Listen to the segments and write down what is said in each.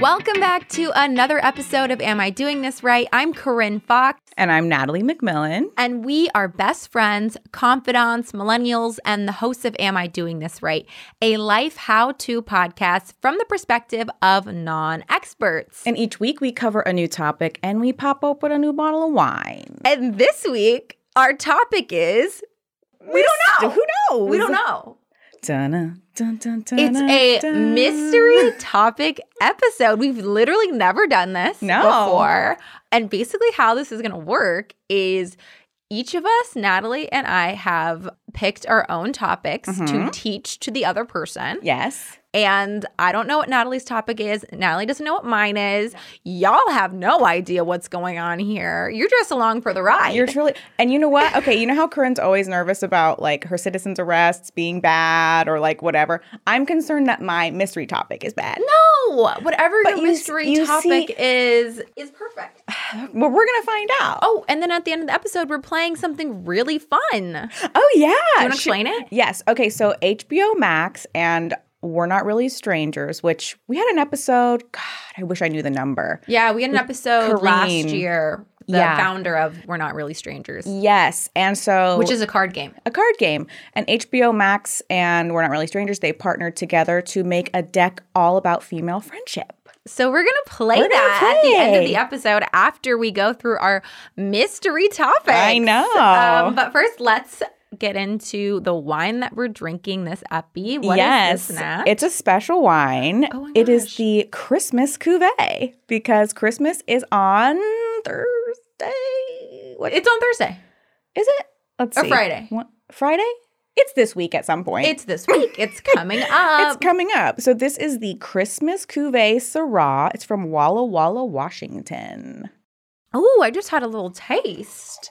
Welcome back to another episode of Am I Doing This Right? I'm Corinne Fox. And I'm Natalie McMillan. And we are best friends, confidants, millennials, and the hosts of Am I Doing This Right? A life how to podcast from the perspective of non experts. And each week we cover a new topic and we pop open a new bottle of wine. And this week, our topic is we don't know. Who knows? We don't know. Dun, dun, dun, It's a mystery topic episode. We've literally never done this No. before. And basically, how this is going to work is each of us, Natalie and I, have picked our own topics to Mhm. teach to the other person. Yes. And I don't know what Natalie's topic is. Natalie doesn't know what mine is. Y'all have no idea what's going on here. You're just along for the ride. You're truly, and you know what? Okay, you know how Corinne's always nervous about like her citizens' arrests being bad or like whatever. I'm concerned that my mystery topic is bad. no, whatever But your you- mystery you topic see- is, is perfect. Well, we're gonna find out. Oh, and then at the end of the episode, we're playing something really fun. oh yeah. Do you want to Sh- explain it? Yes. Okay. So HBO Max and We're Not Really Strangers, which we had an episode. God, I wish I knew the number. Yeah, we had an episode last year. The Yeah. founder of We're Not Really Strangers, Yes. And so which is a card game. a card game. And HBO Max and We're Not Really Strangers, they partnered together to make a deck all about female friendship. So we're gonna play We're gonna that at the end of the episode after we go through our mystery topic. I know. Um, but first, let's get into the wine that we're drinking this epi. What is yes. It's a special wine. Oh It is the Christmas cuvee because Christmas is on Thursday. What it's on Thursday. is it? Let's Or see. Friday. What, Friday? It's this week at some point. It's this week. It's coming up. It's coming up. So this is the Christmas Cuvée Syrah. It's from Walla Walla, Washington. Oh, I just had a little taste.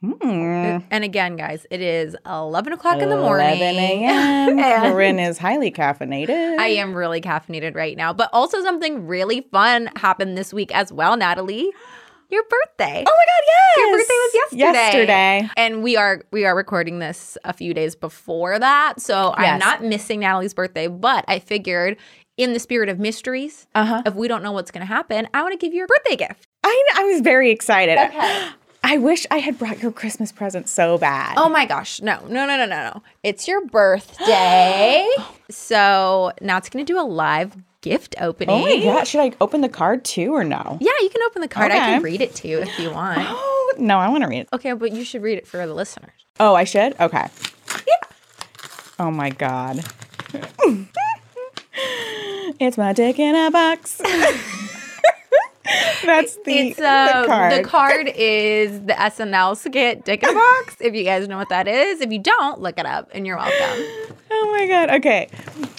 Hmm. And again, guys, it is 11 o'clock in the morning. 11 a.m. Corinne is highly caffeinated. I am really caffeinated right now. But also, something really fun happened this week as well, Natalie. Your birthday. Oh my God, yes. Your birthday was yesterday. Yesterday. And we are we are recording this a few days before that. So I'm not missing Natalie's birthday, but I figured in the spirit of mysteries, Uh-huh. if we don't know what's gonna happen, I want to give you a birthday gift. I, I was very excited. Okay. I wish I had brought your Christmas present so bad. Oh my gosh. No, no, no, no, no, no. It's your birthday. so now it's gonna do a live gift opening. Oh my God. Should I open the card too or no? Yeah, you can open the card. I can read it to you if you want. Oh, no, I want to read it. Okay, but you should read it for the listeners. Oh, I should? Okay. Yeah. Oh my God. it's my dick in a box. That's the, it's uh, the card. the card is the SNL skit Dick in a Box. if you guys know what that is, if you don't, look it up, and you're welcome. Oh my God. Okay.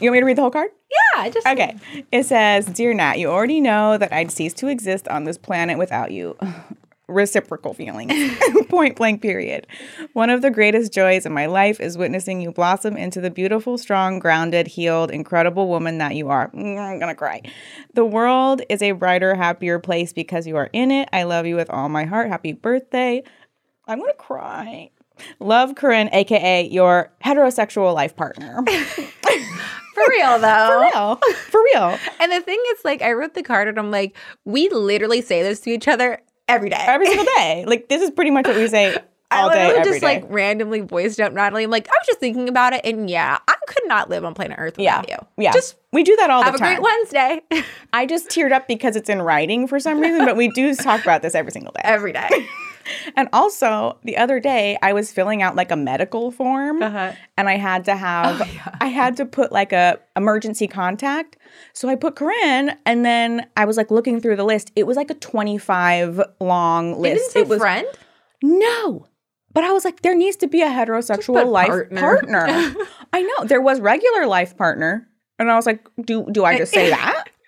You want me to read the whole card? Yeah, just Okay. It says, Dear Nat, you already know that I'd cease to exist on this planet without you. Reciprocal feelings. Point blank, period. One of the greatest joys in my life is witnessing you blossom into the beautiful, strong, grounded, healed, incredible woman that you are. Mm, I'm gonna cry. The world is a brighter, happier place because you are in it. I love you with all my heart. Happy birthday. I'm gonna cry. Love Corinne, aka your heterosexual life partner. for real though. For real. For real. And the thing is, like, I wrote the card, and I'm like, we literally say this to each other every day. every single day. Like this is pretty much what we say I all day, literally just day. like randomly voiced out Natalie. I'm like, I was just thinking about it, and yeah, I could not live on planet Earth yeah, without you. yeah. Just we do that all the time. have a great Wednesday I just teared up because it's in writing for some reason, but we do talk about this every single day. every day. And also, the other day I was filling out like a medical form, Uh-huh. and I had to have, Oh, yeah. I had to put like a emergency contact. So I put Corinne, and then I was like looking through the list. It was like a twenty-five long It didn't list. say It was friend. no. But I was like, there needs to be a heterosexual life partner. partner. I know there was regular life partner, and I was like, do do I just say that?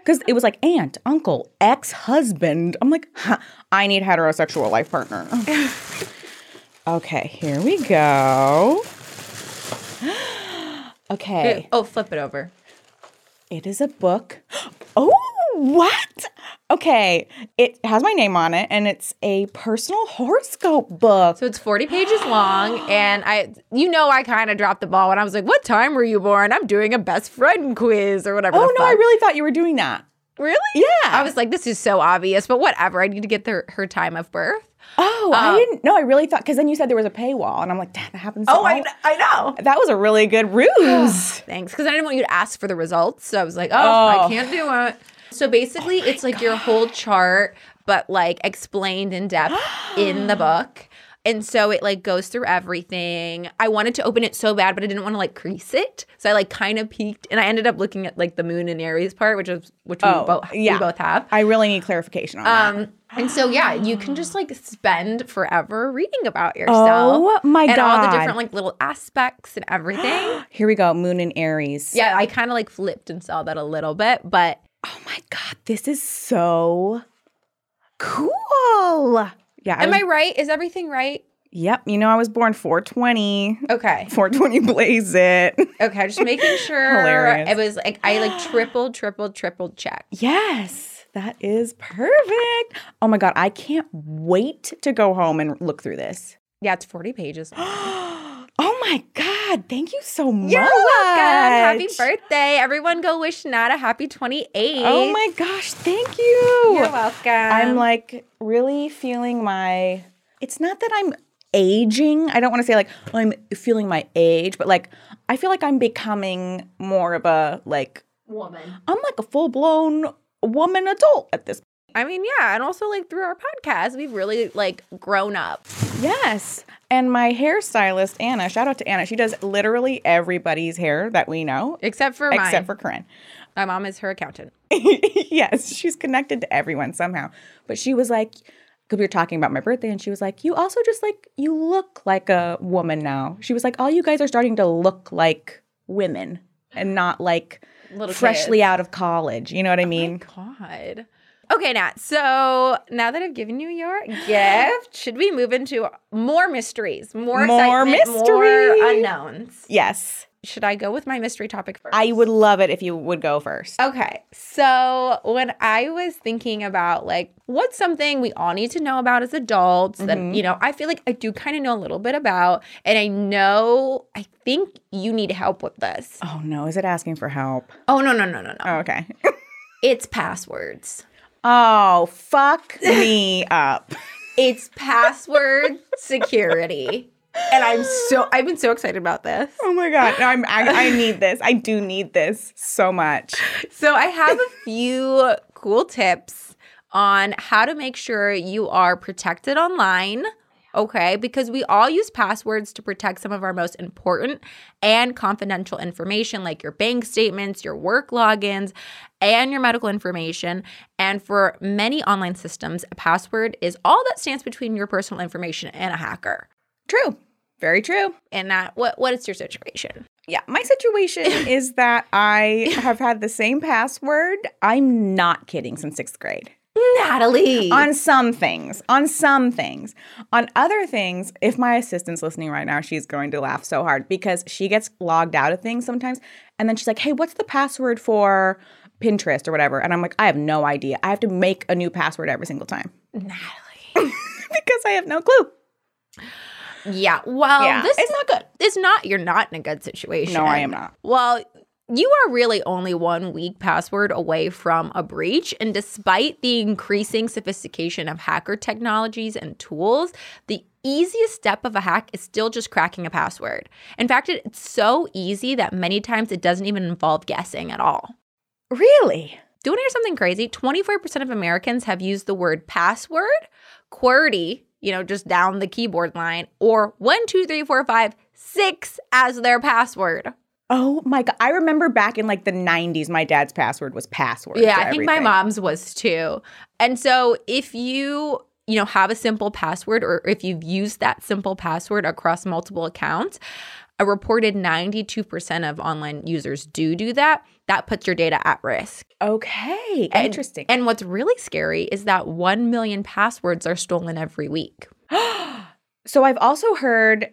Because it was like aunt, uncle, ex husband. I'm like, huh, I need heterosexual life partner. okay, here we go. Okay, Oh, flip it over. it is a book. Oh, what? Okay, it has my name on it, and it's a personal horoscope book. So it's 40 pages long, and I, you know, I kind of dropped the ball when I was like, "What time were you born?" I'm doing a best friend quiz or whatever. Oh no, I really thought you were doing that. Really? Yeah. I was like, this is so obvious, but whatever. I need to get the, her time of birth. Oh, I um, didn't know. I really thought because then you said there was a paywall, and I'm like, "Damn, that happens. oh, all- I know. That was a really good ruse. Thanks, because I didn't want you to ask for the results. So I was like, oh, Oh. I can't do it. So basically, it's like your whole chart, but like explained in depth in the book. And so it like goes through everything. I wanted to open it so bad, but I didn't want to like crease it. So I like kind of peeked, and I ended up looking at like the moon and Aries part, which is which we Oh, both yeah. we both have. I really need clarification on that. Um, and so yeah, you can just like spend forever reading about yourself. Oh my and all the different like little aspects and everything. Here we go. Moon and Aries. yeah, I kind of like flipped and saw that a little bit, but Oh my god, this is so cool. Yeah. I am was- I right? Is everything right? Yep. You know, I was born 420. Okay. 420 blaze it. Okay, just making sure Hilarious. it was like I like triple, triple, triple check. Yes, that is perfect. Oh my god, I can't wait to go home and look through this. Yeah, it's 40 pages. oh my god, thank you so much. You're welcome. Happy birthday. Everyone go wish Nat a happy 28. Oh my gosh, thank you. You're welcome. I'm like really feeling my. It's not that I'm aging. I don't want to say like oh, I'm feeling my age, but like I feel like I'm becoming more of a like woman. I'm like a full blown woman adult at this. point. I mean, yeah, and also like through our podcast, we've really like grown up. Yes. And my hairstylist Anna, shout out to Anna. She does literally everybody's hair that we know, Except for mine. except for Corinne. my mom is her accountant. yes, she's connected to everyone somehow. But she was like, because we were talking about my birthday, and she was like, You also just like, you look like a woman now. She was like, All you guys are starting to look like women and not like Little freshly kids. out of college. You know what I oh mean? God. Okay, Nat. So now that I've given you your gift, should we move into more mysteries, more, More excitement, more unknowns? Yes. Should I go with my mystery topic first? I would love it if you would go first. Okay. So when I was thinking about like what's something we all need to know about as adults that, mm-hmm. you know, I feel like I do kind of know a little bit about, and I know I think you need help with this. Oh no, is it asking for help? Oh, no, no, no, no, no. Oh, okay. It's passwords. Oh, fuck me up. It's password security. And I'm so I've been so excited about this. Oh my god. No, I'm I, I need this. I do need this so much. So I have a few cool tips on how to make sure you are protected online. Okay, because we all use passwords to protect some of our most important and confidential information, like your bank statements, your work logins, and your medical information. And for many online systems, a password is all that stands between your personal information and a hacker. True. Very true. And that, what what is your situation? Yeah, my situation is that I have had the same password. I'm not kidding since sixth grade. Natalie. On some things, on some things. On other things, if my assistant's listening right now, she's going to laugh so hard because she gets logged out of things sometimes. And then she's like, hey, what's the password for Pinterest or whatever? And I'm like, I have no idea. I have to make a new password every single time Natalie. because I have no clue. Yeah. Well, Yeah, this it's not good. It's not. You're not in a good situation. No, I am not. Well, you are really only one weak password away from a breach. And despite the increasing sophistication of hacker technologies and tools, the easiest step of a hack is still just cracking a password. In fact, it's so easy that many times it doesn't even involve guessing at all. Really? Do you want to hear something crazy? 24% of Americans have used the word password, QWERTY, you know, just down the keyboard line, or one, two, three, four, five, six as their password. Oh my god! I remember back in like the '90s, my dad's password was password. Yeah, I think my mom's was too. And so if you, you know, have a simple password or if you've used that simple password across multiple accounts, a reported 92% of online users do do that. That puts your data at risk. Okay, And- interesting. And what's really scary is that 1 million passwords are stolen every week. so I've also heard.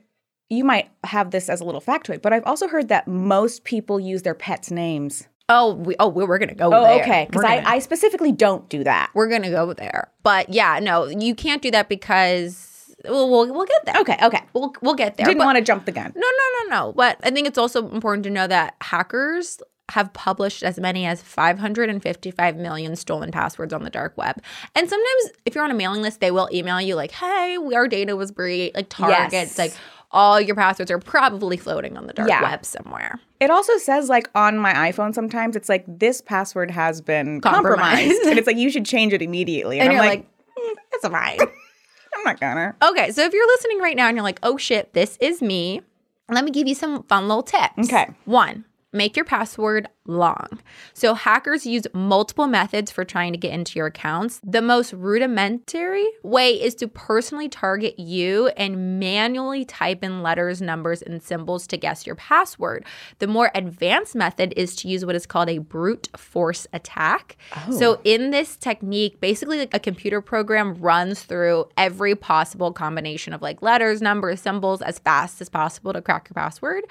You might have this as a little factoid, but I've also heard that most people use their pets' names. Oh, we oh we- we're gonna go Oh, there. okay. Because I, I specifically don't do that. we're gonna go there. But yeah, no, you can't do that because we'll we'll, we'll get there. Okay, okay. We'll we'll get there. Didn't want to jump the gun. no, no, no, no. But I think it's also important to know that hackers have published as many as 555 million stolen passwords on the dark web. And sometimes if you're on a mailing list, they will email you like, "Hey, our data was breached." Like Target, Yes. like all your passwords are probably floating on the dark Yeah. web somewhere. It also says like on my iPhone sometimes it's like this password has been compromised, Compromised. and it's like you should change it immediately. And, And, I'm you're like, like, "Mm, "It's fine." I'm not gonna. Okay, so if you're listening right now and you're like, oh shit, this is me, let me give you some fun little tips. Okay. One, make your password long. So hackers use multiple methods for trying to get into your accounts. The most rudimentary way is to personally target you and manually type in letters, numbers, and symbols to guess your password. The more advanced method is to use what is called a brute force attack. So oh. in this technique, basically like a computer program runs through every possible combination of like letters, numbers, symbols as fast as possible to crack your password.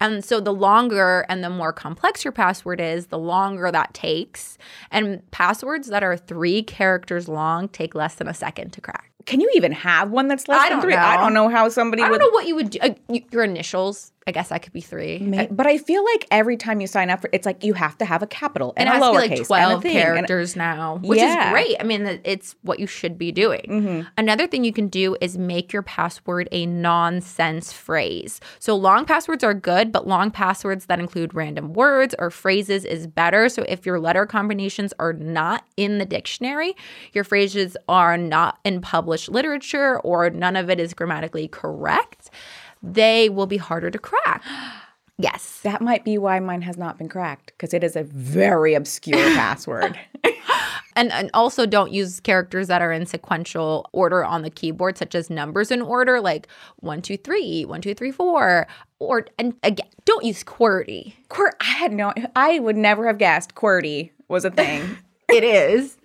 And so the longer and the more complex your password is, the longer that takes. And passwords that are three characters long take less than a second to crack. Can you even have one that's less I than three? I don't know how somebody I would. don't know what you would do. Uh, your initials, I guess that could be three. May- but I feel like every time you sign up for it's like you have to have a capital and, and it a has to lowercase be like and 12 a thing. and- characters now, which Yeah. is great. I mean, it's what you should be doing. Mm-hmm. Another thing you can do is make your password a nonsense phrase. So long passwords are good, but long passwords that include random words or phrases is better. So if your letter combinations are not in the dictionary, your phrases are not in published literature, or none of it is grammatically correct, they will be harder to crack. Yes. that might be why mine has not been cracked because it is a very obscure password. And, and also don't use characters that are in sequential order on the keyboard, such as numbers in order, like one, two, three, one, two, three, four. Or and again, don't use QWERTY. Quir- I had no. I would never have guessed QWERTY was a thing. It is.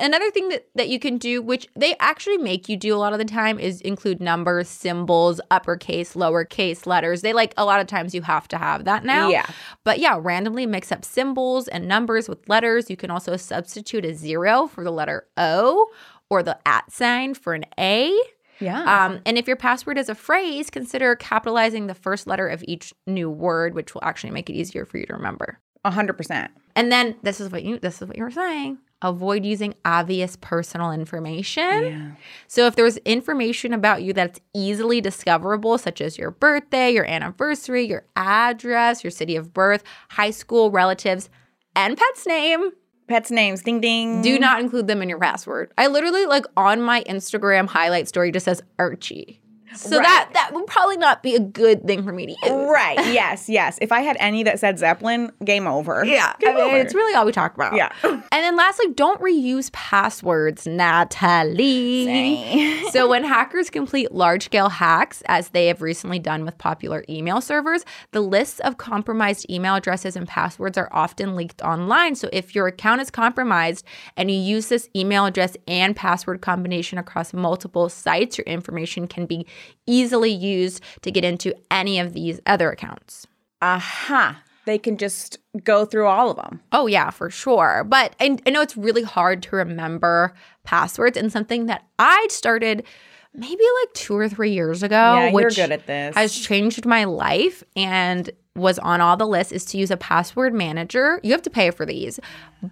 Another thing that, that you can do, which they actually make you do a lot of the time, is include numbers, symbols, uppercase, lowercase letters. They like a lot of times you have to have that now. Yeah. But yeah, randomly mix up symbols and numbers with letters. You can also substitute a zero for the letter O or the at sign for an A. yeah. Um, and if your password is a phrase, consider capitalizing the first letter of each new word, which will actually make it easier for you to remember. A hundred percent. And then this is what you this is what you were saying. Avoid using obvious personal information. Yeah. So if there's information about you that's easily discoverable, such as your birthday, your anniversary, your address, your city of birth, high school relatives, and pet's name, Pets' names. Ding ding. do not include them in your password. I literally like on my Instagram highlight story just says Archie. So Right. that that would probably not be a good thing for me to use. Right. Yes. Yes. If I had any that said Zeppelin, game over. Yeah, I mean, over. it's really all we talk about. Yeah. And then lastly, don't reuse passwords, Natalie. so when hackers complete large-scale hacks, as they have recently done with popular email servers, the lists of compromised email addresses and passwords are often leaked online. So if your account is compromised and you use this email address and password combination across multiple sites, your information can be easily used to get into any of these other accounts. Aha. They can just go through all of them. Oh, yeah, for sure. But I, I know it's really hard to remember passwords and something that I started maybe like two or three years ago. yeah, you're which good at this. Has changed my life and was on all the lists is to use a password manager. You have to pay for these,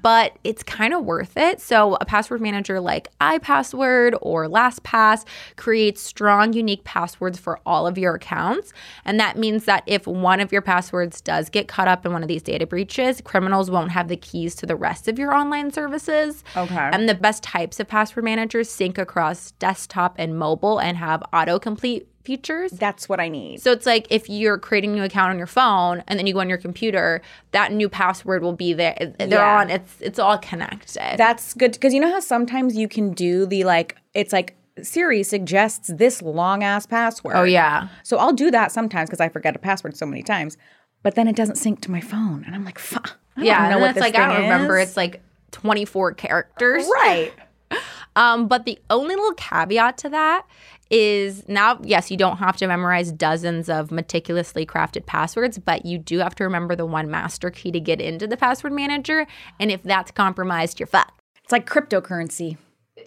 but it's kind of worth it. So, a password manager like iPassword or LastPass creates strong, unique passwords for all of your accounts. And that means that if one of your passwords does get caught up in one of these data breaches, criminals won't have the keys to the rest of your online services. Okay. And the best types of password managers sync across desktop and mobile and have autocomplete features. That's what I need. So it's like if you're creating a new account on your phone and then you go on your computer, that new password will be there. They're Yeah. on. It's it's all connected. That's good because you know how sometimes you can do the like, it's like Siri suggests this long ass password. oh yeah. So I'll do that sometimes because I forget a password so many times, but then it doesn't sync to my phone, and I'm like, fuck. Yeah. know And what it's this like I don't thing remember. It's like 24 characters. right. Um, but the only little caveat to that is now, yes, you don't have to memorize dozens of meticulously crafted passwords, but you do have to remember the one master key to get into the password manager. And if that's compromised, you're fucked. It's like cryptocurrency.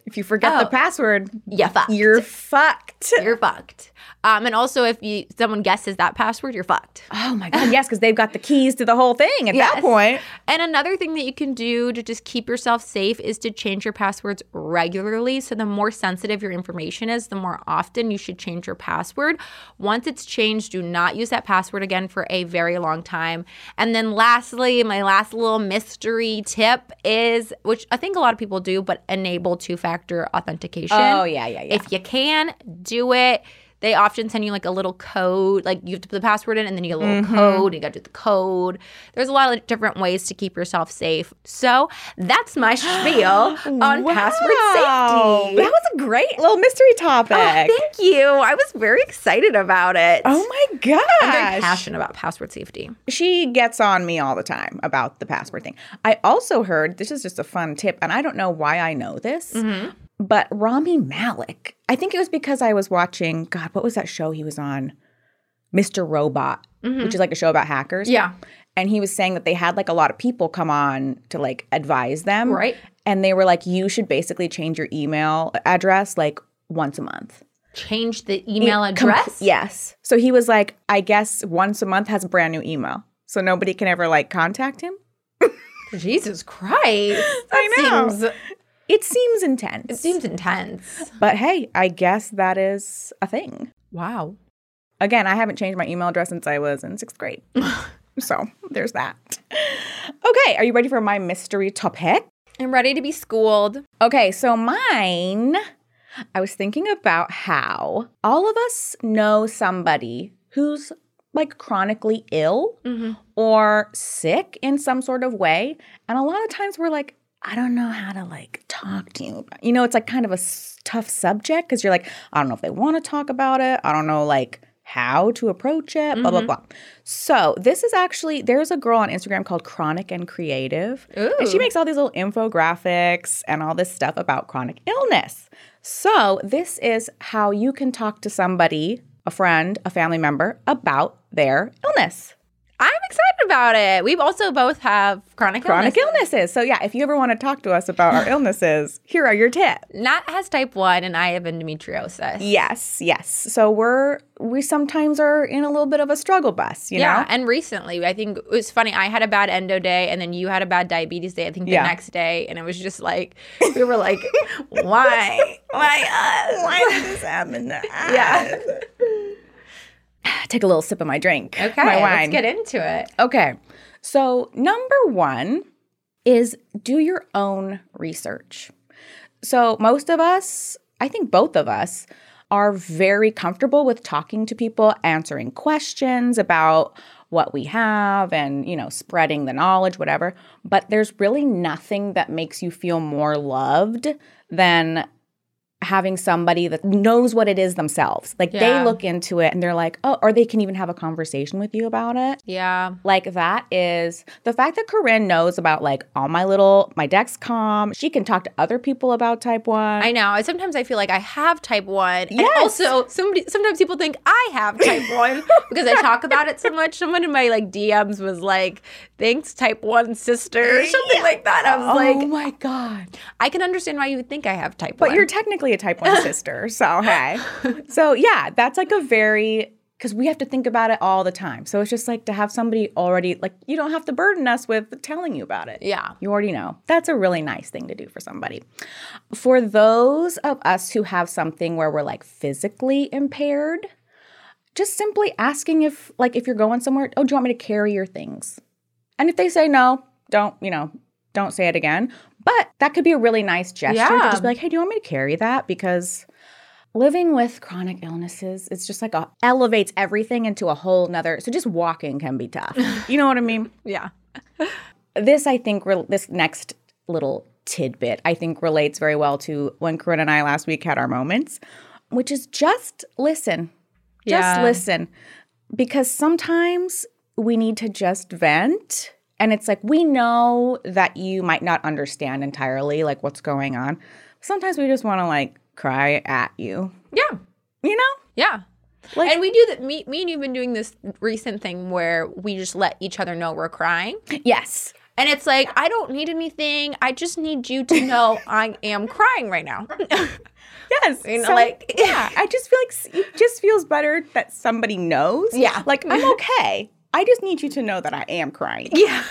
If you forget the Oh. password, Yeah, fucked. you're fucked. You're fucked. Um, and also, if you someone guesses that password, you're fucked. Oh my god, yes, because they've got the keys to the whole thing at that point. And another thing that you can do to just keep yourself safe is to change your passwords regularly. So the more sensitive your information is, the more often you should change your password. Once it's changed, do not use that password again for a very long time. And then lastly, my last little mystery tip is which I think a lot of people do, but enable two-factor authentication. Oh yeah, yeah, yeah. If you can, do it. They often send you like a little code, like you have to put the password in and then you get a little Mm-hmm. code, you got to do the code. There's a lot of different ways to keep yourself safe. So that's my spiel on password safety. That was a great little mystery topic. Oh, thank you. I was very excited about it. Oh my gosh. I'm very passionate about password safety. she gets on me all the time about the password thing. I also heard this is just a fun tip, and I don't know why I know this, Mm-hmm. But Rami Malek. I think it was because I was watching. God, what was that show he was on? Mr. Robot, which is like a show about hackers. Mm-hmm. Yeah. And he was saying that they had like a lot of people come on to like advise them. Right. And they were like, you should basically change your email address like once a month. Change the email Com- address. yes. So he was like, I guess once a month has a brand new email. So nobody can ever like contact him. Jesus Christ. That I know. Seems, It seems intense. it seems intense. but hey, I guess that is a thing. Wow. Again, I haven't changed my email address since I was in sixth grade. so there's that. Okay, are you ready for my mystery topic? I'm ready to be schooled. Okay, so mine, I was thinking about how all of us know somebody who's like chronically ill mm-hmm. or sick in some sort of way. And a lot of times we're like, I don't know how to like talk to you. You know, it's like kind of a tough subject because you're like, I don't know if they want to talk about it. I don't know like how to approach it, blah, blah, mm-hmm. blah. So this is actually, there's a girl on Instagram called Chronic and Creative. And she makes all these little infographics and all this stuff about chronic illness. So this is how you can talk to somebody, a friend, a family member, about their illness. I'm excited about it. We also both have chronic, Chronic illness. illnesses. So yeah, if you ever want to talk to us about our illnesses, here are your tips. Nat has type 1 and I have endometriosis. Yes, yes. So we're we sometimes are in a little bit of a struggle bus, you know? yeah, know? and recently, I think it was funny. I had a bad endo day, and then you had a bad diabetes day. I think the Yeah. next day, and it was just like we were like, "Why? Why us? Why did this happen to us? Yeah. Take a little sip of my drink. Okay, my let's wine. get into it. Okay. So, number one is do your own research. So, most of us, I think both of us, are very comfortable with talking to people, answering questions about what we have and, you know, spreading the knowledge, whatever. But there's really nothing that makes you feel more loved than having somebody that knows what it is themselves. Like Yeah. they look into it and they're like, oh, or they can even have a conversation with you about it. Yeah, Like that is the fact that Corinne knows about like all my little my Dexcom. She can talk to other people about type one. I know. Sometimes I feel like I have type one, and Yes. also somebody. Sometimes people think I have type one because I talk about it so much. Someone in my like DMs was like, "Thanks, type one sister," or something like that. I was oh like, "Oh my god! I can understand why you would think I have type But one. But you're technically a type one sister, so hey. So yeah, that's like a very because we have to think about it all the time. So it's just like to have somebody already like you don't have to burden us with telling you about it. yeah. You already know. That's a really nice thing to do for somebody. For those of us who have something where we're like physically impaired, just simply asking if like if you're going somewhere, oh, do you want me to carry your things? And if they say no, don't, you know, don't say it again. But that could be a really nice gesture to just be like, hey, do you want me to carry that? Because living with chronic illnesses, it's just like a elevates everything into a whole nother. So just walking can be tough. You know what I mean? Yeah. this I think re- this next little tidbit I think relates very well to when Corinne and I last week had our moments, which is just listen, just Yeah. listen, because sometimes we need to just vent. And it's like, we know that you might not understand entirely like what's going on. Sometimes we just want to like cry at you, Yeah. you know? Yeah. Like- and we do that. Me, me and you've been doing this recent thing where we just let each other know we're crying. Yes. And it's like, I don't need anything. I just need you to know I am crying right now. Yes. You know, so, like- yeah, I just feel like it just feels better that somebody knows. Yeah. Like, I'm okay. I just need you to know that I am crying. yeah.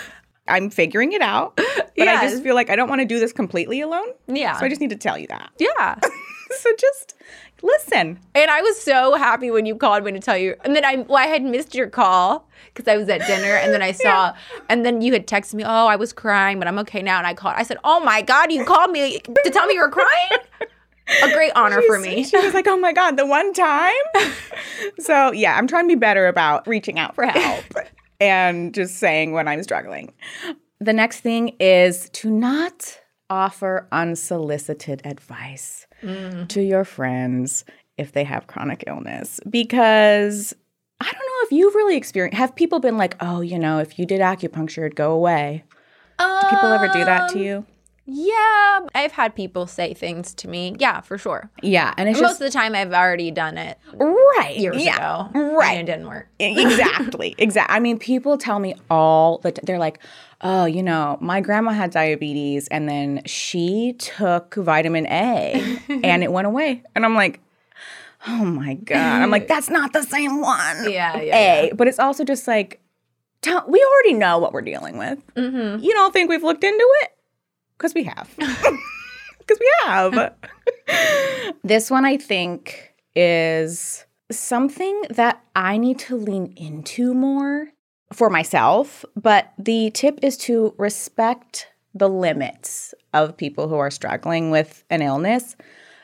I'm figuring it out. But I just feel like I don't want to do this completely alone. Yeah. So I just need to tell you that. yeah. so just listen. And I was so happy when you called me to tell you. And then I, well, I had missed your call because I was at dinner. And then I saw, and then you had texted me, oh, I was crying, but I'm okay now. And I called. I said, oh my God, you called me to tell me you were crying? A great honor for me. She was like, oh my God, the one time. so yeah, I'm trying to be better about reaching out for help and just saying when I'm struggling. The next thing is to not offer unsolicited advice to your friends if they have chronic illness because I don't know if you've really experienced have people been like, "Oh, you know, if you did acupuncture it'd go away." Do people ever do that to Um, you? Yeah. I've had people say things to me. Yeah, for sure. Yeah, and it's Most just of the time, I've already done it right years yeah, ago. right. And it didn't work. exactly exactly i mean people tell me all the t- they're like oh you know my grandma had diabetes and then she took vitamin a and it went away and i'm like oh my god i'm like that's not the same one Yeah, yeah, a but it's also just like we already know what we're dealing with Mm-hmm. you don't think we've looked into it because we have because we have this one i think is something that I need to lean into more for myself. But the tip is to respect the limits of people who are struggling with an illness.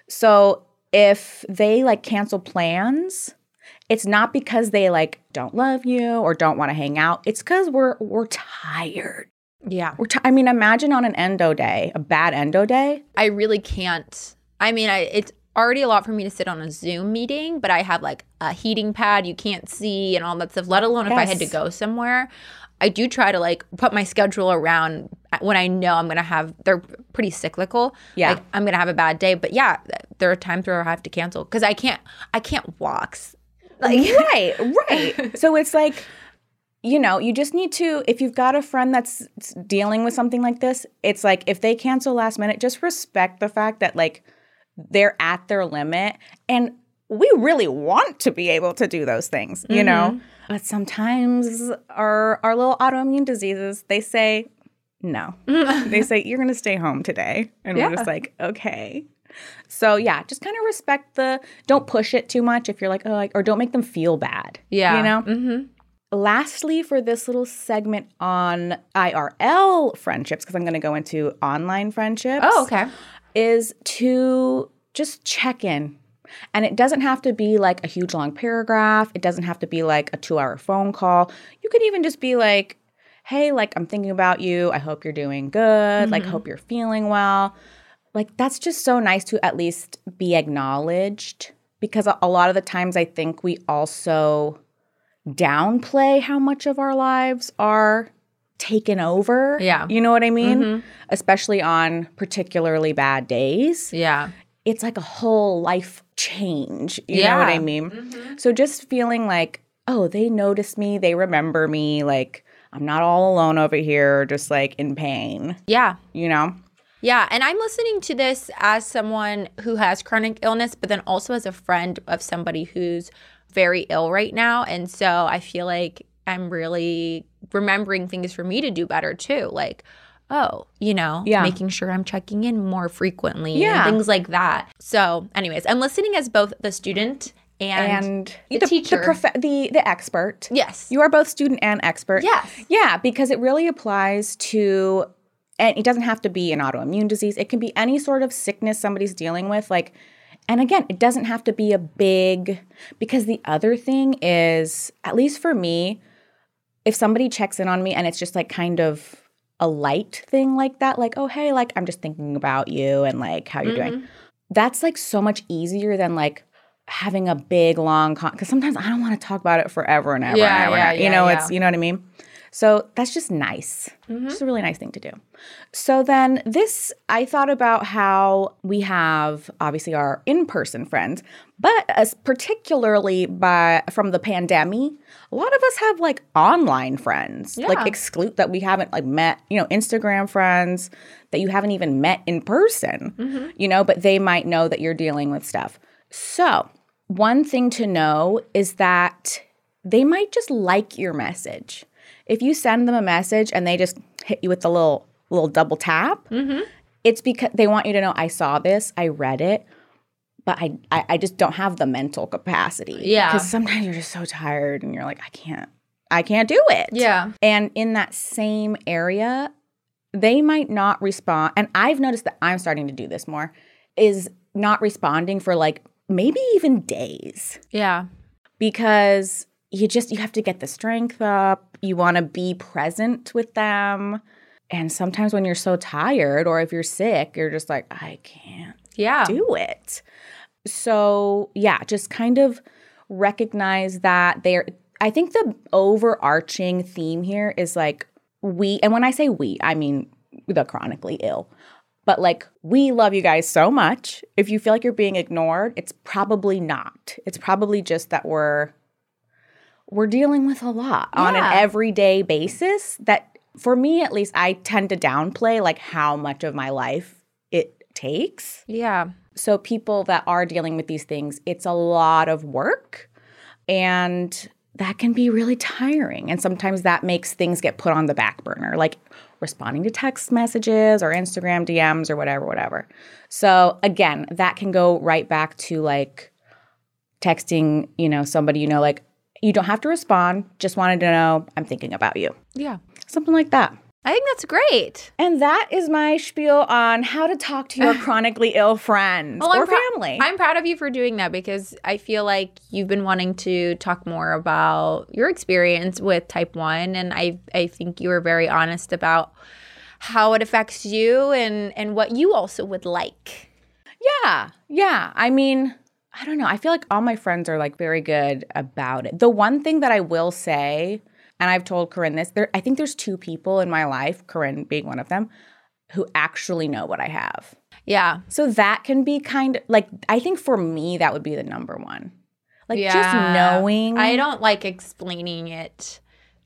So if they like cancel plans, it's not because they like don't love you or don't want to hang out. It's because we're we're tired. Yeah. Ti I mean, imagine on an endo day, a bad endo day. I really can't. I mean, I, it's already a lot for me to sit on a Zoom meeting, but I have like a heating pad you can't see and all that stuff, let alone if I had to go somewhere. I do try to like put my schedule around uh, when I know I'm going to have, they're pretty cyclical. Yeah. Like I'm going to have a bad day. But yeah, there are times where I have to cancel because I can't, I can't walk. Like, right, right. so it's like, you know, you just need to, if you've got a friend that's dealing with something like this, it's like if they cancel last minute, just respect the fact that like they're at their limit. And we really want to be able to do those things, you know? But sometimes our our little autoimmune diseases, they say, no. they say, you're gonna stay home today. And we're just like, okay. So yeah, just kind of respect the don't push it too much if you're like, oh, like, or don't make them feel bad. yeah. You know? hmm Lastly, for this little segment on IRL friendships, because I'm going to go into online friendships, Oh, okay. is to just check in. And it doesn't have to be like a huge long paragraph. It doesn't have to be like a two hour phone call. You could even just be like, hey, like, I'm thinking about you. I hope you're doing good. Like, mm-hmm. hope you're feeling well. Like, that's just so nice to at least be acknowledged because a lot of the times I think we also downplay how much of our lives are taken over. Yeah. You know what I mean? Mm-hmm. Especially on particularly bad days. Yeah. It's like a whole life change. You know what I Yeah. mean? Mm-hmm. So just feeling like, oh, they notice me, they remember me, like I'm not all alone over here, just like in pain, Yeah. you know? Yeah, and I'm listening to this as someone who has chronic illness, but then also as a friend of somebody who's very ill right now. And so I feel like I'm really remembering things for me to do better too. Like, oh, you know, Yeah. making sure I'm checking in more frequently Yeah. and things like that. So, anyways, I'm listening as both the student and, And, the teacher. the, prof- the the expert. yes. You are both student and expert. Yes. Yeah, because it really applies to, and it doesn't have to be an autoimmune disease. It can be any sort of sickness somebody's dealing with. Like, and again, it doesn't have to be a big, because the other thing is, at least for me, if somebody checks in on me and it's just like kind of a light thing like that, like, oh, hey, like, I'm just thinking about you and like how you're doing, mm-hmm. that's like so much easier than like, having a big long con because sometimes I don't want to talk about it forever and ever Yeah, and ever. yeah, and ever. you know, yeah. it's you know what I mean. So that's just nice. Mm-hmm. Just a really nice thing to do. So then this, I thought about how we have obviously our in-person friends, but as particularly by from the pandemic, a lot of us have like online friends, Yeah. like exclude that we haven't like met, you know, Instagram friends that you haven't even met in person, mm-hmm. you know, but they might know that you're dealing with stuff. So one thing to know is that they might just like your message. If you send them a message and they just hit you with the little little double tap, mm-hmm. it's because they want you to know I saw this, I read it, but I I, I just don't have the mental capacity. Yeah. because sometimes you're just so tired and you're like I can't I can't do it. Yeah. And in that same area, they might not respond. And I've noticed that I'm starting to do this more is not responding for like maybe even days Yeah. because you just you have to get the strength up. You want to be present with them. And sometimes when you're so tired or if you're sick, you're just like I can't Yeah. do it. So, yeah, just kind of recognize that there I think the overarching theme here is like we and when I say we, I mean the chronically ill. But like we love you guys so much. If you feel like you're being ignored, it's probably not. It's probably just that we're we're dealing with a lot on an everyday basis that for me at least I tend to downplay like how much of my life it takes. Yeah. So, people that are dealing with these things, it's a lot of work and that can be really tiring. And sometimes that makes things get put on the back burner, like responding to text messages or Instagram DMs or whatever, whatever. So, again, that can go right back to like texting, you know, somebody you know, like, you don't have to respond, just wanted to know I'm thinking about you. Yeah. Something like that. I think that's great. And that is my spiel on how to talk to your chronically ill friends or I'm family. I'm proud of you for doing that because I feel like you've been wanting to talk more about your experience with type 1 and I I think you were very honest about how it affects you and and what you also would like. Yeah. Yeah. I mean, I don't know. I feel like all my friends are like very good about it. The one thing that I will say, and I've told Corinne this, there I think there's two people in my life, Corinne being one of them, who actually know what I have. Yeah. So that can be kind of like I think for me that would be the number one. Like just knowing I don't like explaining it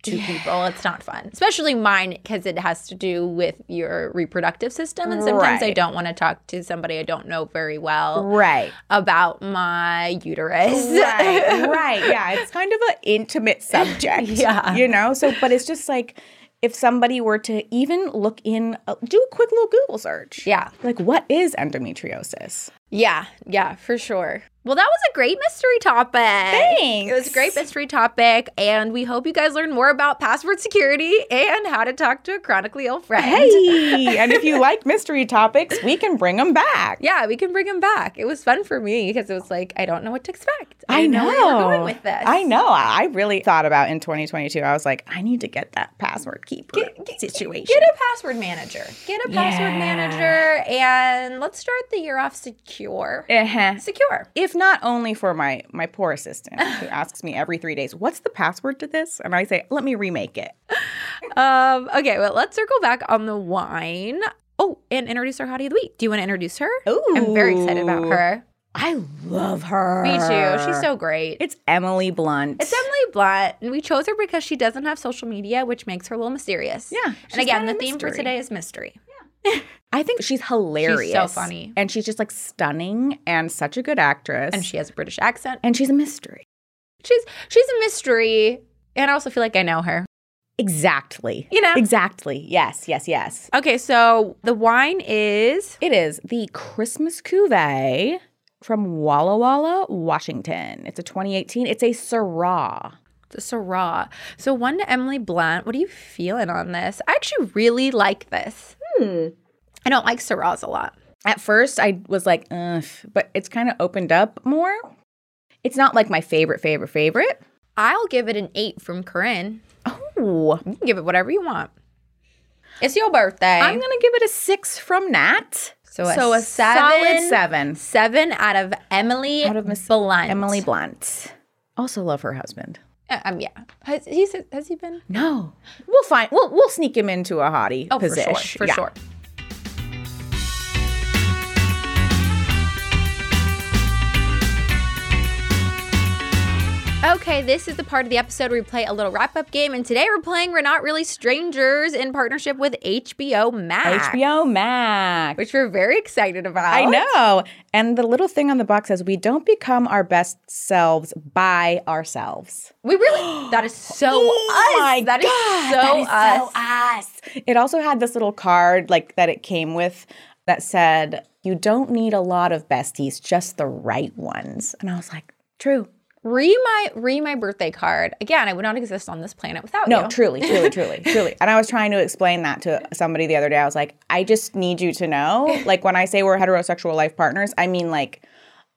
to people. It's not fun, especially mine because it has to do with your reproductive system. And sometimes I don't want to talk to somebody I don't know very well Right. about my uterus. right, right. Yeah, it's kind of an intimate subject. Yeah. You know? So, but it's just like if somebody were to even look in, uh, do a quick little Google search. Yeah. Like, what is endometriosis? Yeah, yeah, for sure. Well, that was a great mystery topic. Thanks. It was a great mystery topic, and we hope you guys learn more about password security and how to talk to a chronically ill friend. Hey, and if you like mystery topics, we can bring them back. Yeah, we can bring them back. It was fun for me because it was like I don't know what to expect. I didn't know. where you were going with this. I know. I I really thought about in 2022. I was like, I need to get that password keeper situation. Get a password manager. Get a password Yeah. manager, and let's start the year off secure. uh-huh. Secure. if not only for my my poor assistant who asks me every three days, "What's the password to this?" and I say, "Let me remake it." Um. Okay. Well, let's circle back on the wine. Oh, and introduce our hottie of the week. Do you want to introduce her? Oh, I'm very excited about her. I love her. Me too. She's so great. It's Emily Blunt. It's Emily Blunt, and we chose her because she doesn't have social media, which makes her a little mysterious. Yeah, And again, the theme for today is mystery. I think she's hilarious. She's so funny. and she's just like stunning and such a good actress. And she has a British accent. and she's a mystery. She's she's a mystery, and I also feel like I know her. Exactly. You know. Exactly. Yes. Yes. Yes. Okay, so the wine is It is the Christmas Cuvée from Walla Walla, Washington. It's a 2018. It's a Syrah. It's a Syrah. So one to Emily Blunt. What are you feeling on this? I actually really like this. Hmm. I don't like Syrahs a lot. At first, I was like, ugh, but it's kind of opened up more. It's not like my favorite, favorite, favorite. I'll give it an eight from Corinne. Oh, You can give it whatever you want. It's your birthday. I'm gonna give it a six from Nat. So a so a seven. solid seven. Seven out of Emily Out of Miss Blunt. Emily Blunt. Also love her husband. Uh, um, yeah. Has he has he been? No, we'll find. We'll we'll sneak him into a hottie Oh, position. for sure, for Yeah. sure. Okay, this is the part of the episode where we play a little wrap up game, and today we're playing We're Not Really Strangers in partnership with HBO Max. HBO Max. Which we're very excited about. I know. And the little thing on the box says, "We don't become our best selves by ourselves." We really, that is so Oh my us. That is God, so that is us. us. It also had this little card like that it came with that said, "You don't need a lot of besties, just the right ones." And I was like, "True." Re my re my birthday card. Again, I would not exist on this planet without No, you. No, truly, truly, truly, truly. And I was trying to explain that to somebody the other day. I was like, I just need you to know, like when I say we're heterosexual life partners, I mean like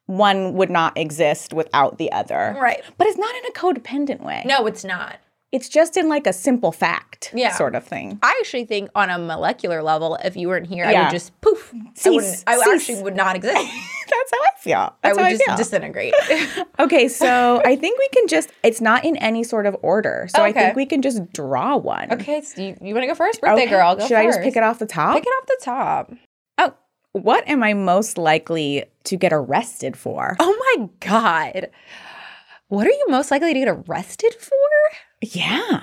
one would not exist without the other. Right. But it's not in a codependent way. No, it's not. It's just in like a simple fact Yeah. sort of thing. I actually think on a molecular level, if you weren't here, I would just poof. I, Cease. I Cease. actually would not exist. That's how I feel. I would just I disintegrate. okay, so I think we can just it's not in any sort of order. So I think we can just draw one. okay, so you, you want to go first? Birthday Okay. girl, go Should I just pick it off the top? Pick it off the top. Oh, what am I most likely to get arrested for? Oh my God. What are you most likely to get arrested for? Yeah.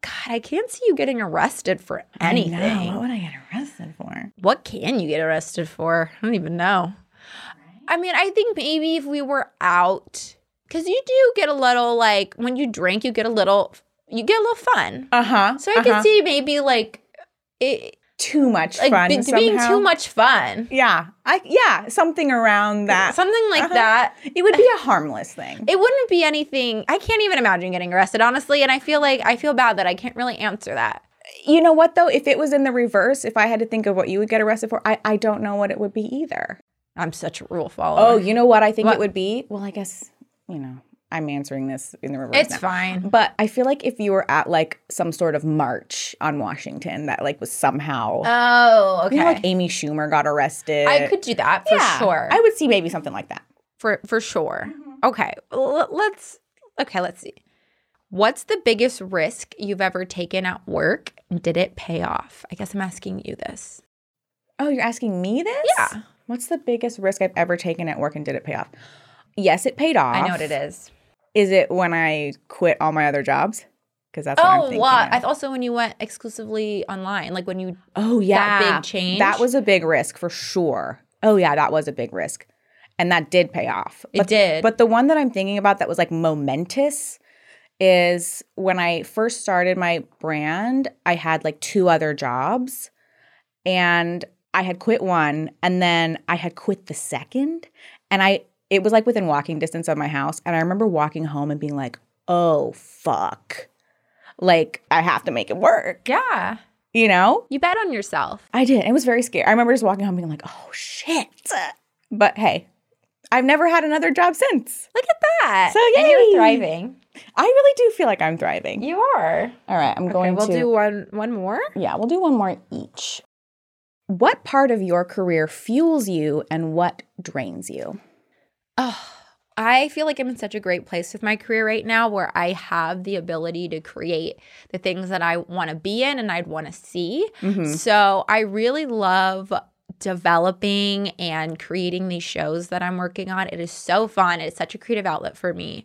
God, I can't see you getting arrested for anything. I know. What would I get arrested for? What can you get arrested for? I don't even know. I mean, I think maybe if we were out, because you do get a little like when you drink, you get a little, you get a little fun. Uh huh. So I could see maybe like it, too much like fun. be- being too much fun, Yeah. I yeah something around that. something like Uh-huh. that. It would be a harmless thing. It wouldn't be anything. I can't even imagine getting arrested, honestly. And I feel like I feel bad that I can't really answer that. you know what though? If it was in the reverse, if I had to think of what you would get arrested for, I I don't know what it would be either. I'm such a rule follower. Oh, you know what I think What? it would be? Well, I guess you know I'm answering this in the reverse. it's now. fine. But I feel like if you were at like some sort of march on Washington that like was somehow Oh, okay. you know, like Amy Schumer got arrested. I could do that for Yeah, sure. I would see maybe something like that. for for sure. Mm-hmm. Okay, l- let's okay. Let's see. What's the biggest risk you've ever taken at work? and Did it pay off? I guess I'm asking you this. Oh, you're asking me this? Yeah. What's the biggest risk I've ever taken at work and did it pay off? Yes, it paid off. I know what it is. Is it when I quit all my other jobs? Because that's what I'm Oh, thinking. well. I also when you went exclusively online, like when you oh yeah, that big change? That was a big risk for sure. Oh yeah, that was a big risk, and that did pay off. It But- did. But the one that I'm thinking about that was like momentous is when I first started my brand. I had like two other jobs, and I had quit one, and then I had quit the second, and I it was like within walking distance of my house, and I remember walking home and being like, "Oh fuck." Like I have to make it work, yeah, you know? you bet on yourself. I did. It was very scary. I remember just walking home being like, oh shit. But hey, I've never had another job since. Look at that. So, yeah, you're thriving. I really do feel like I'm thriving. You are. All right, I'm Okay, going we'll to do one one more. Yeah, we'll do one more each. What part of your career fuels you and what drains you? Oh, I feel like I'm in such a great place with my career right now where I have the ability to create the things that I want to be in and I'd want to see. Mhm. So I really love developing and creating these shows that I'm working on. It is so fun. It's such a creative outlet for me.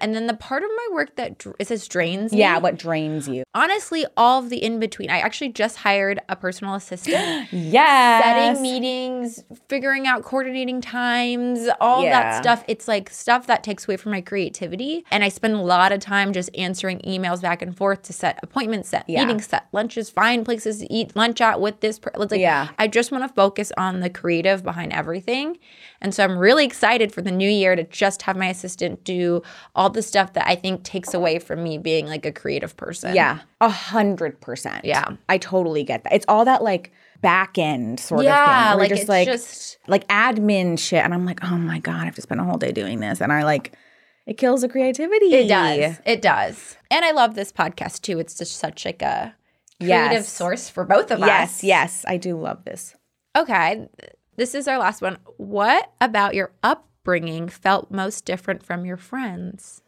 And then the part of my work that dr- it says drains me. Yeah, what drains you? honestly, all of the in between. I actually just hired a personal assistant. Yes. setting meetings, figuring out coordinating times, all Yeah. that stuff. It's like stuff that takes away from my creativity. And I spend a lot of time just answering emails back and forth to set appointments, set Yeah. meetings, set lunches, find places to eat lunch at with this. Per- it's like, Yeah. I just want to focus on the creative behind everything. And so I'm really excited for the new year to just have my assistant do all the stuff that I think takes away from me being like a creative person. Yeah, a hundred percent. Yeah. I totally get that. It's all that like back end sort Yeah, of thing. where like just it's like just like admin shit, and I'm like, oh my god, I have to spend a whole day doing this, and I like it kills the creativity. It does. It does. And I love this podcast too. It's just such like a creative Yes. source for both of Yes, us. yes, yes. I do love this. Okay. This is our last one. What about your upbringing felt most different from your friends?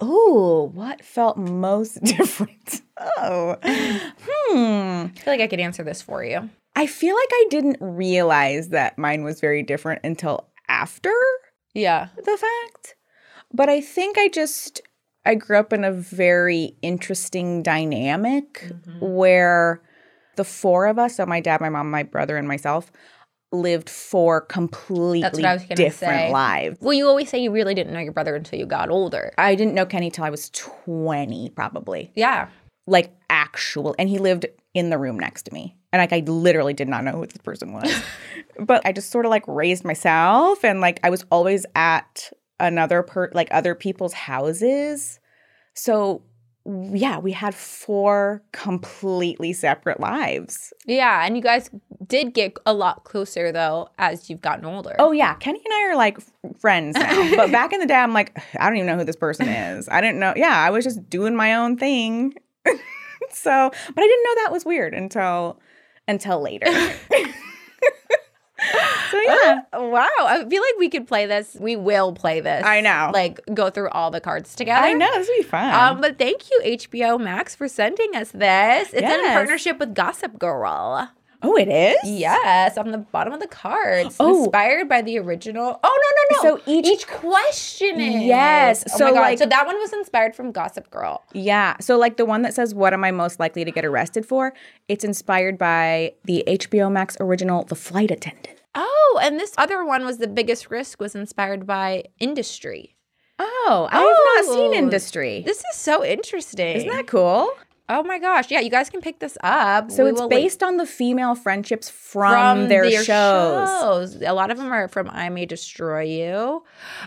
Oh, what felt most different? Oh, hmm. I feel like I could answer this for you. I feel like I didn't realize that mine was very different until after Yeah. the fact. But I think I just I grew up in a very interesting dynamic where the four of us, so my dad, my mom, my brother, and myself, lived four completely I was gonna different say. lives. Well, you always say you really didn't know your brother until you got older. I didn't know Kenny till I was 20, probably. Yeah. Like actual and he lived in the room next to me. And like I literally did not know who this person was. but I just sort of like raised myself and like I was always at another per like other people's houses. So yeah, we had four completely separate lives. Yeah. And you guys did get a lot closer though as you've gotten older. Oh yeah, Kenny and I are like friends now. but back in the day, I'm like, I don't even know who this person is. I didn't know. Yeah, I was just doing my own thing. so, but I didn't know that was weird until until later. so yeah, Wow. I feel like we could play this. We will play this. I know. Like go through all the cards together. I know this would be fun. Um, but thank you, HBO Max, for sending us this. It's in partnership with Gossip Girl. Oh, it is. Yes, on the bottom of the cards. Oh. Inspired by the original. Oh no, no, no. So each- each question is. Yes, Oh so, my god. like- so that one was inspired from Gossip Girl. Yeah. So like the one that says what am I most likely to get arrested for? It's inspired by the HBO Max original The Flight Attendant. Oh, and this other one was the biggest risk was inspired by industry. Oh, I have not seen Oh, Industry. This is so interesting. Isn't that cool? Oh my gosh. Yeah, you guys can pick this up. So We it's link based on the female friendships from, their, shows. shows. A lot of them are from I May Destroy You.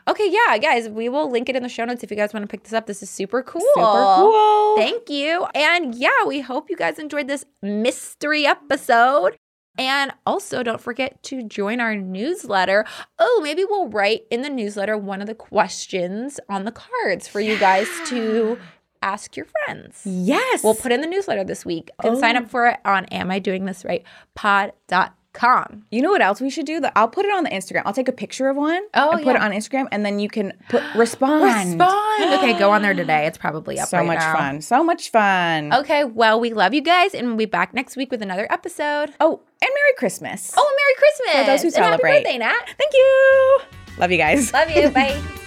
Okay, yeah, guys, we will link it in the show notes if you guys want to pick this up. This is super cool. Super cool. Thank you. And yeah, we hope you guys enjoyed this mystery episode. And also, don't forget to join our newsletter. Oh, maybe we'll write in the newsletter one of the questions on the cards for you guys to ask your friends. yes. We'll put in the newsletter this week. You can sign up oh. for it on Am I Doing This Right pod.com. you know what else we should do? That I'll put it on the Instagram. I'll take a picture of one Oh, and put it on Instagram and then you can put respond. Respond. okay, go on there today. It's probably up So right much now. fun. So much fun. Okay, well, we love you guys, and we'll be back next week with another episode. Oh, and Merry Christmas. Oh, and Merry Christmas! For those who and celebrate. Happy birthday, Nat. Thank you. Love you guys. Love you. Bye.